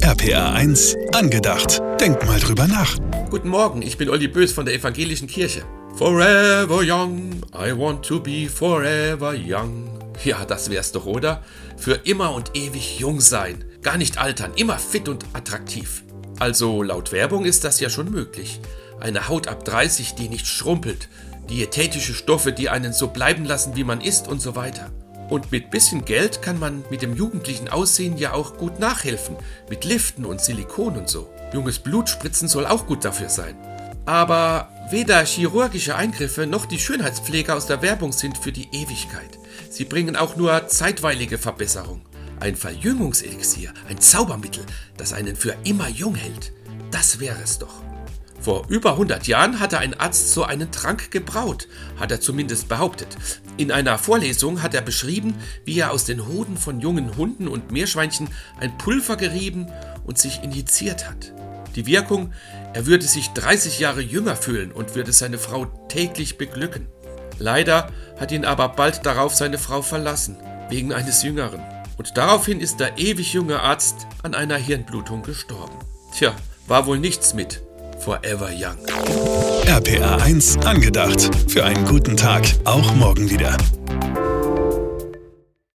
RPA 1, angedacht. Denk mal drüber nach. Guten Morgen, ich bin Olli Bös von der Evangelischen Kirche. Forever young, I want to be forever young. Ja, das wär's doch, oder? Für immer und ewig jung sein. Gar nicht altern, immer fit und attraktiv. Also laut Werbung ist das ja schon möglich. Eine Haut ab 30, die nicht schrumpelt. Diätetische Stoffe, die einen so bleiben lassen, wie man ist und so weiter. Und mit bisschen Geld kann man mit dem jugendlichen Aussehen ja auch gut nachhelfen. Mit Liften und Silikon und so. Junges Blutspritzen soll auch gut dafür sein. Aber weder chirurgische Eingriffe noch die Schönheitspflege aus der Werbung sind für die Ewigkeit. Sie bringen auch nur zeitweilige Verbesserung. Ein Verjüngungselixier, ein Zaubermittel, das einen für immer jung hält. Das wäre es doch. Vor über 100 Jahren hatte ein Arzt so einen Trank gebraut, hat er zumindest behauptet. In einer Vorlesung hat er beschrieben, wie er aus den Hoden von jungen Hunden und Meerschweinchen ein Pulver gerieben und sich injiziert hat. Die Wirkung, er würde sich 30 Jahre jünger fühlen und würde seine Frau täglich beglücken. Leider hat ihn aber bald darauf seine Frau verlassen, wegen eines Jüngeren. Und daraufhin ist der ewig junge Arzt an einer Hirnblutung gestorben. Tja, war wohl nichts mit Forever Young. RPA 1, angedacht. Für einen guten Tag, auch morgen wieder.